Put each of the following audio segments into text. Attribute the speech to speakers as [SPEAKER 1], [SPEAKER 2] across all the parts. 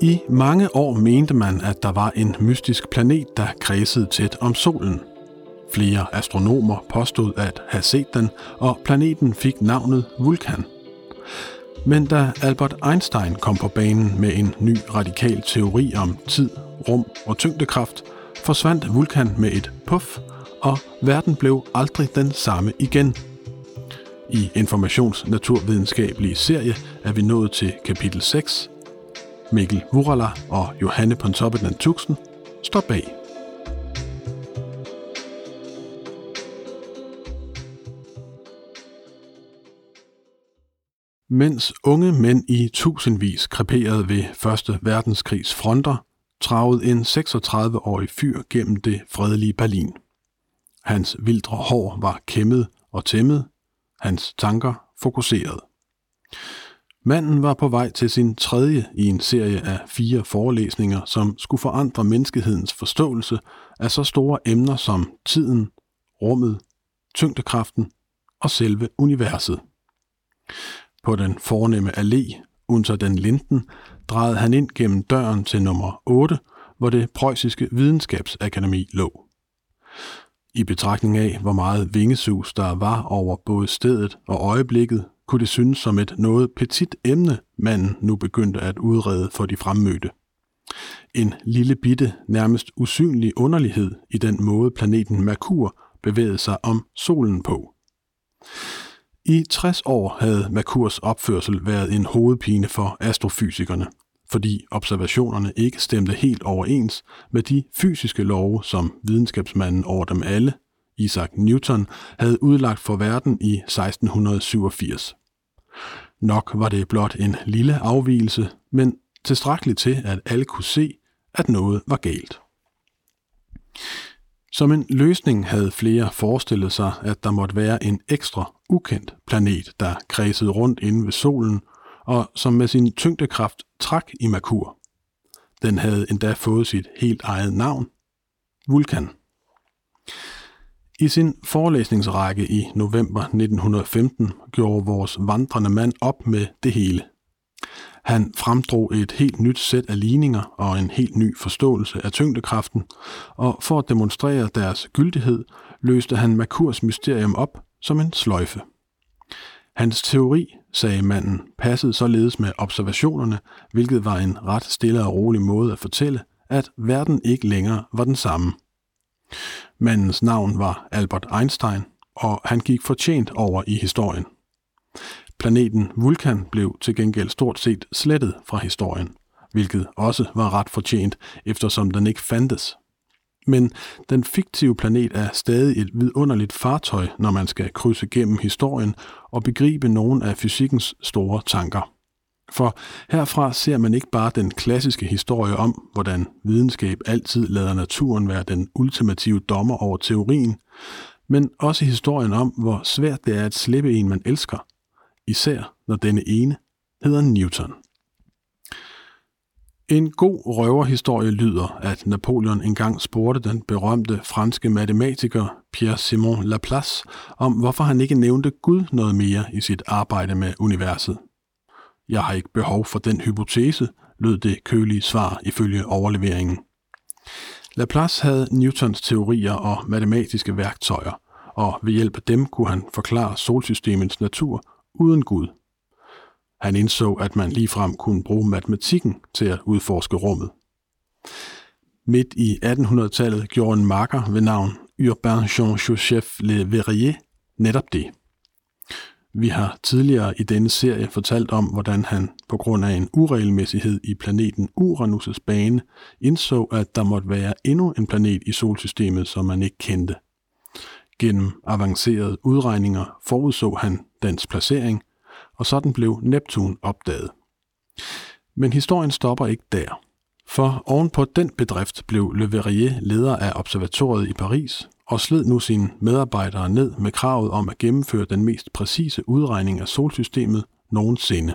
[SPEAKER 1] I mange år mente man, at der var en mystisk planet, der kredsede tæt om solen. Flere astronomer påstod at have set den, og planeten fik navnet Vulkan. Men da Albert Einstein kom på banen med en ny radikal teori om tid, rum og tyngdekraft, forsvandt Vulkan med et puff, og verden blev aldrig den samme igen. I Informationsnaturvidenskabelige serie er vi nået til kapitel 6, Mikkel Vurala og Johanne Pontoppidan Tuxen står bag. Mens unge mænd i tusindvis kreperede ved Første Verdenskrigs fronter, travede en 36-årig fyr gennem det fredelige Berlin. Hans vildre hår var kæmmet og tæmmet, hans tanker fokuseret. Manden var på vej til sin tredje i en serie af fire forelæsninger, som skulle forandre menneskehedens forståelse af så store emner som tiden, rummet, tyngdekraften og selve universet. På den fornemme allé, under den Linden, drejede han ind gennem døren til nummer 8, hvor det preussiske videnskabsakademi lå. I betragtning af, hvor meget vingesus der var over både stedet og øjeblikket, kunne det synes som et noget petit emne, man nu begyndte at udrede for de fremmødte. En lille bitte, nærmest usynlig underlighed i den måde planeten Merkur bevægede sig om solen på. I 60 år havde Merkurs opførsel været en hovedpine for astrofysikerne, fordi observationerne ikke stemte helt overens med de fysiske love, som videnskabsmanden over dem alle, Isaac Newton, havde udlagt for verden i 1687. Nok var det blot en lille afvielse, men tilstrækkeligt til, at alle kunne se, at noget var galt. Som en løsning havde flere forestillet sig, at der måtte være en ekstra ukendt planet, der kredsede rundt inde ved solen, og som med sin tyngdekraft trak i Merkur. Den havde endda fået sit helt eget navn, Vulkan. I sin forelæsningsrække i november 1915 gjorde vores vandrende mand op med det hele. Han fremdrog et helt nyt sæt af ligninger og en helt ny forståelse af tyngdekraften, og for at demonstrere deres gyldighed, løste han Merkurs mysterium op som en sløjfe. Hans teori, sagde manden, passede således med observationerne, hvilket var en ret stille og rolig måde at fortælle, at verden ikke længere var den samme. Mandens navn var Albert Einstein, og han gik fortjent over i historien. Planeten Vulkan blev til gengæld stort set slettet fra historien, hvilket også var ret fortjent, eftersom den ikke fandtes. Men den fiktive planet er stadig et vidunderligt fartøj, når man skal krydse gennem historien og begribe nogle af fysikkens store tanker. For herfra ser man ikke bare den klassiske historie om, hvordan videnskab altid lader naturen være den ultimative dommer over teorien, men også historien om, hvor svært det er at slippe en, man elsker, især når denne ene hedder Newton. En god røverhistorie lyder, at Napoleon engang spurgte den berømte franske matematiker Pierre-Simon Laplace om, hvorfor han ikke nævnte Gud noget mere i sit arbejde med universet. Jeg har ikke behov for den hypotese, lød det kølige svar ifølge overleveringen. Laplace havde Newtons teorier og matematiske værktøjer, og ved hjælp af dem kunne han forklare solsystemets natur uden Gud. Han indså, at man ligefrem kunne bruge matematikken til at udforske rummet. Midt i 1800-tallet gjorde en marker ved navn Urbain Jean-Joseph Le Verrier netop det. Vi har tidligere i denne serie fortalt om, hvordan han på grund af en uregelmæssighed i planeten Uranus' bane indså, at der måtte være endnu en planet i solsystemet, som man ikke kendte. Gennem avancerede udregninger forudså han dens placering, og sådan blev Neptun opdaget. Men historien stopper ikke der. For ovenpå den bedrift blev Le Verrier leder af observatoriet i Paris og sled nu sine medarbejdere ned med kravet om at gennemføre den mest præcise udregning af solsystemet nogensinde.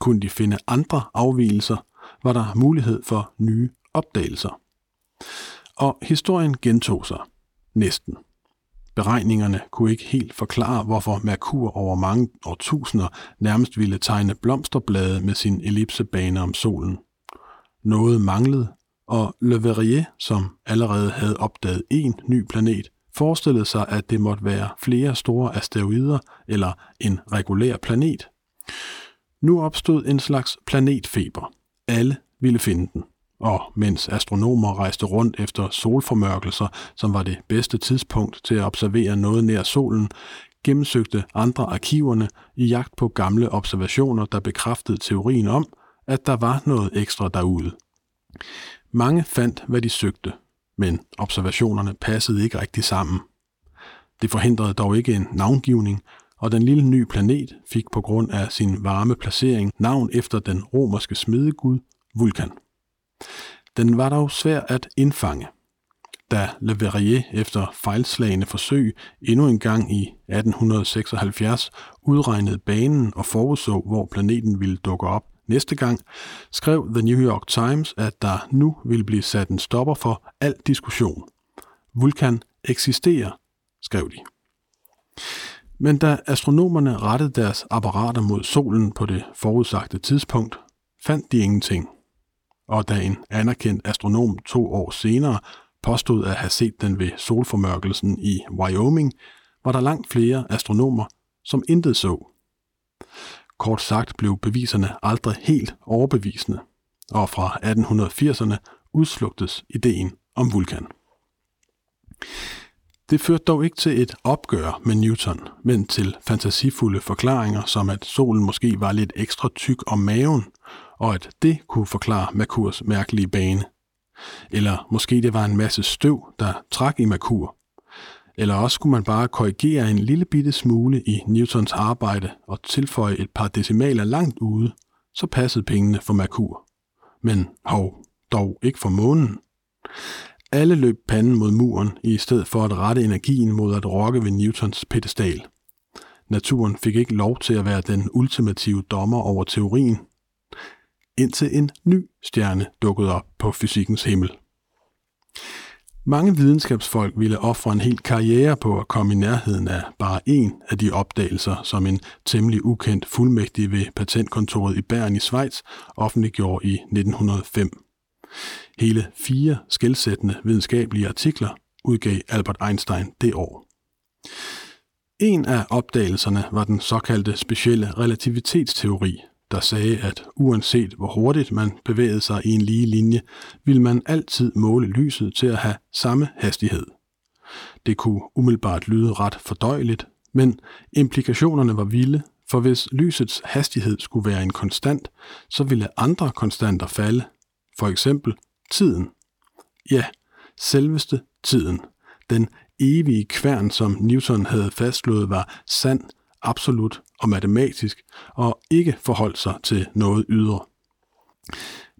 [SPEAKER 1] Kunne de finde andre afvielser, var der mulighed for nye opdagelser. Og historien gentog sig. Næsten. Beregningerne kunne ikke helt forklare, hvorfor Merkur over mange årtusinder nærmest ville tegne blomsterblade med sin ellipsebane om solen noget manglede, og Le Verrier, som allerede havde opdaget en ny planet, forestillede sig, at det måtte være flere store asteroider eller en regulær planet. Nu opstod en slags planetfeber. Alle ville finde den. Og mens astronomer rejste rundt efter solformørkelser, som var det bedste tidspunkt til at observere noget nær solen, gennemsøgte andre arkiverne i jagt på gamle observationer, der bekræftede teorien om, at der var noget ekstra derude. Mange fandt, hvad de søgte, men observationerne passede ikke rigtig sammen. Det forhindrede dog ikke en navngivning, og den lille nye planet fik på grund af sin varme placering navn efter den romerske smedegud Vulkan. Den var dog svær at indfange. Da Le Verrier efter fejlslagende forsøg endnu en gang i 1876 udregnede banen og forudså, hvor planeten ville dukke op næste gang, skrev The New York Times, at der nu ville blive sat en stopper for al diskussion. Vulkan eksisterer, skrev de. Men da astronomerne rettede deres apparater mod solen på det forudsagte tidspunkt, fandt de ingenting. Og da en anerkendt astronom to år senere påstod at have set den ved solformørkelsen i Wyoming, var der langt flere astronomer, som intet så. Kort sagt blev beviserne aldrig helt overbevisende, og fra 1880'erne udslugtes ideen om vulkan. Det førte dog ikke til et opgør med Newton, men til fantasifulde forklaringer, som at solen måske var lidt ekstra tyk om maven, og at det kunne forklare Merkurs mærkelige bane. Eller måske det var en masse støv, der trak i Merkur. Eller også kunne man bare korrigere en lille bitte smule i Newtons arbejde og tilføje et par decimaler langt ude, så passede pengene for Merkur. Men hov, dog ikke for månen. Alle løb panden mod muren, i stedet for at rette energien mod at rokke ved Newtons pedestal. Naturen fik ikke lov til at være den ultimative dommer over teorien, indtil en ny stjerne dukkede op på fysikkens himmel. Mange videnskabsfolk ville ofre en hel karriere på at komme i nærheden af bare en af de opdagelser, som en temmelig ukendt fuldmægtig ved patentkontoret i Bern i Schweiz offentliggjorde i 1905. Hele fire skældsættende videnskabelige artikler udgav Albert Einstein det år. En af opdagelserne var den såkaldte specielle relativitetsteori, der sagde, at uanset hvor hurtigt man bevægede sig i en lige linje, ville man altid måle lyset til at have samme hastighed. Det kunne umiddelbart lyde ret fordøjeligt, men implikationerne var vilde, for hvis lysets hastighed skulle være en konstant, så ville andre konstanter falde, for eksempel tiden. Ja, selveste tiden. Den evige kværn, som Newton havde fastslået var sand, absolut og matematisk, og ikke forholdt sig til noget ydre.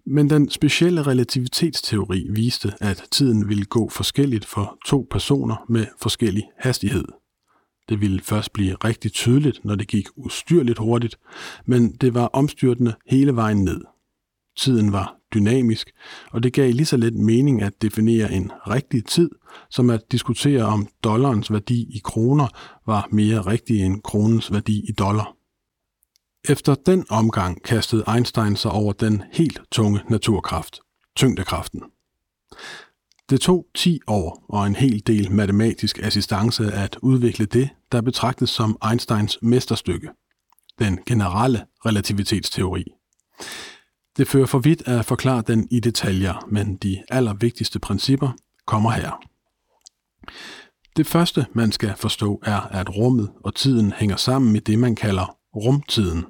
[SPEAKER 1] Men den specielle relativitetsteori viste, at tiden ville gå forskelligt for to personer med forskellig hastighed. Det ville først blive rigtig tydeligt, når det gik ustyrligt hurtigt, men det var omstyrtende hele vejen ned. Tiden var dynamisk, og det gav lige så let mening at definere en rigtig tid, som at diskutere om dollarens værdi i kroner var mere rigtig end kronens værdi i dollar. Efter den omgang kastede Einstein sig over den helt tunge naturkraft, tyngdekraften. Det tog 10 år og en hel del matematisk assistance at udvikle det, der betragtes som Einsteins mesterstykke, den generelle relativitetsteori. Det fører for vidt at forklare den i detaljer, men de allervigtigste principper kommer her. Det første, man skal forstå, er, at rummet og tiden hænger sammen med det, man kalder rumtiden.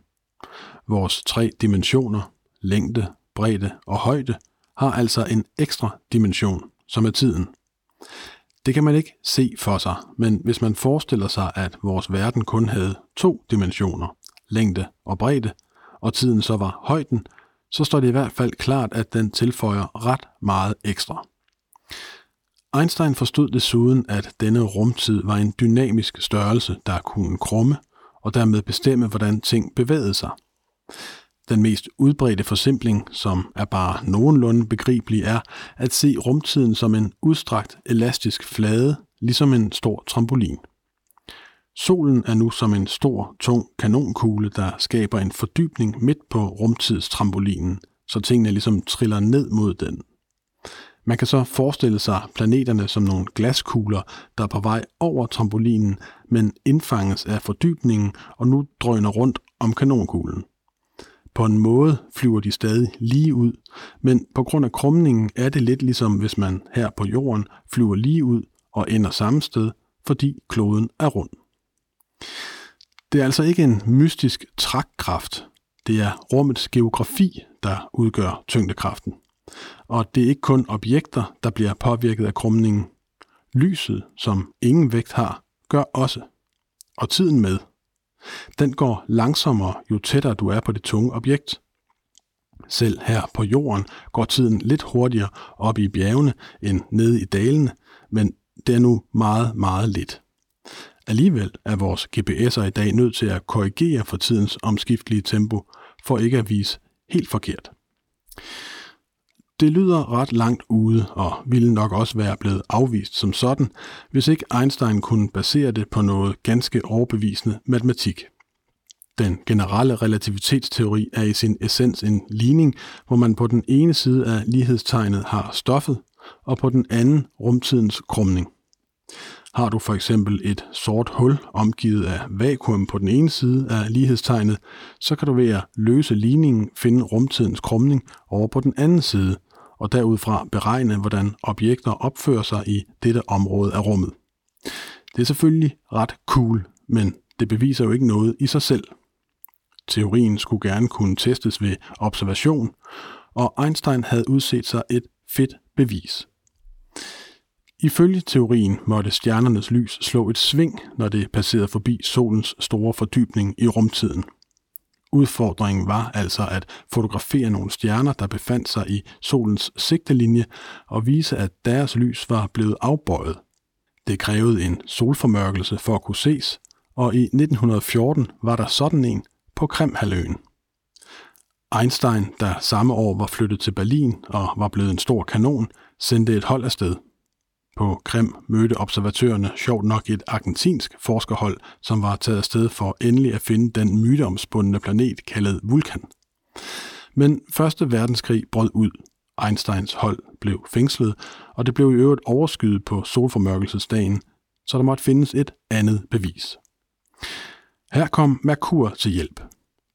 [SPEAKER 1] Vores tre dimensioner, længde, bredde og højde, har altså en ekstra dimension, som er tiden. Det kan man ikke se for sig, men hvis man forestiller sig, at vores verden kun havde to dimensioner, længde og bredde, og tiden så var højden, så står det i hvert fald klart, at den tilføjer ret meget ekstra. Einstein forstod desuden, at denne rumtid var en dynamisk størrelse, der kunne krumme og dermed bestemme, hvordan ting bevægede sig. Den mest udbredte forsimpling, som er bare nogenlunde begribelig, er at se rumtiden som en udstrakt elastisk flade, ligesom en stor trampolin. Solen er nu som en stor, tung kanonkugle, der skaber en fordybning midt på rumtidstrampolinen, så tingene ligesom triller ned mod den. Man kan så forestille sig planeterne som nogle glaskugler, der er på vej over trampolinen, men indfanges af fordybningen og nu drøner rundt om kanonkuglen. På en måde flyver de stadig lige ud, men på grund af krumningen er det lidt ligesom hvis man her på jorden flyver lige ud og ender samme sted, fordi kloden er rund. Det er altså ikke en mystisk trækkraft. Det er rummets geografi, der udgør tyngdekraften. Og det er ikke kun objekter, der bliver påvirket af krumningen. Lyset, som ingen vægt har, gør også. Og tiden med. Den går langsommere, jo tættere du er på det tunge objekt. Selv her på jorden går tiden lidt hurtigere op i bjergene end nede i dalene, men det er nu meget, meget lidt. Alligevel er vores GPS'er i dag nødt til at korrigere for tidens omskiftelige tempo, for ikke at vise helt forkert. Det lyder ret langt ude og ville nok også være blevet afvist som sådan, hvis ikke Einstein kunne basere det på noget ganske overbevisende matematik. Den generelle relativitetsteori er i sin essens en ligning, hvor man på den ene side af lighedstegnet har stoffet, og på den anden rumtidens krumning. Har du for eksempel et sort hul omgivet af vakuum på den ene side af lighedstegnet, så kan du ved at løse ligningen finde rumtidens krumning over på den anden side, og derudfra beregne, hvordan objekter opfører sig i dette område af rummet. Det er selvfølgelig ret cool, men det beviser jo ikke noget i sig selv. Teorien skulle gerne kunne testes ved observation, og Einstein havde udset sig et fedt bevis. Ifølge teorien måtte stjernernes lys slå et sving, når det passerede forbi solens store fordybning i rumtiden. Udfordringen var altså at fotografere nogle stjerner, der befandt sig i solens sigtelinje, og vise, at deres lys var blevet afbøjet. Det krævede en solformørkelse for at kunne ses, og i 1914 var der sådan en på Krimhaløen. Einstein, der samme år var flyttet til Berlin og var blevet en stor kanon, sendte et hold afsted. På Krim mødte observatørerne sjovt nok et argentinsk forskerhold, som var taget afsted for endelig at finde den myteomspundne planet kaldet Vulkan. Men Første Verdenskrig brød ud. Einsteins hold blev fængslet, og det blev i øvrigt overskyet på solformørkelsesdagen, så der måtte findes et andet bevis. Her kom Merkur til hjælp.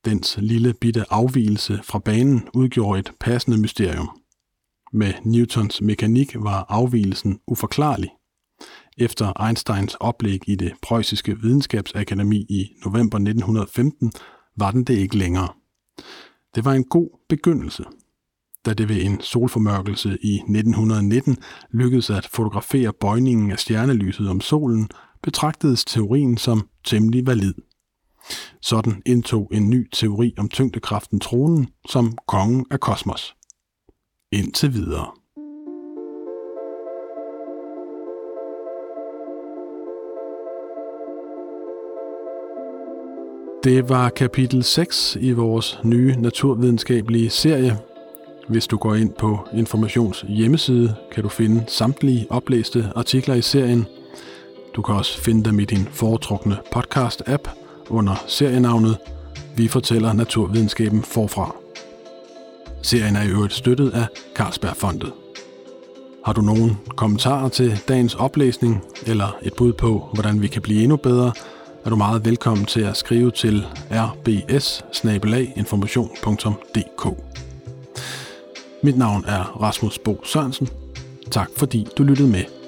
[SPEAKER 1] Dens lille bitte afvielse fra banen udgjorde et passende mysterium. Med Newtons mekanik var afvielsen uforklarlig. Efter Einsteins oplæg i det preussiske videnskabsakademi i november 1915 var den det ikke længere. Det var en god begyndelse. Da det ved en solformørkelse i 1919 lykkedes at fotografere bøjningen af stjernelyset om solen, betragtedes teorien som temmelig valid. Sådan indtog en ny teori om tyngdekraften tronen som kongen af kosmos indtil videre. Det var kapitel 6 i vores nye naturvidenskabelige serie. Hvis du går ind på Informations hjemmeside, kan du finde samtlige oplæste artikler i serien. Du kan også finde dem i din foretrukne podcast-app under serienavnet Vi fortæller naturvidenskaben forfra. Serien er i øvrigt støttet af Carlsbergfondet. Har du nogen kommentarer til dagens oplæsning, eller et bud på, hvordan vi kan blive endnu bedre, er du meget velkommen til at skrive til rbs Mit navn er Rasmus Bo Sørensen. Tak fordi du lyttede med.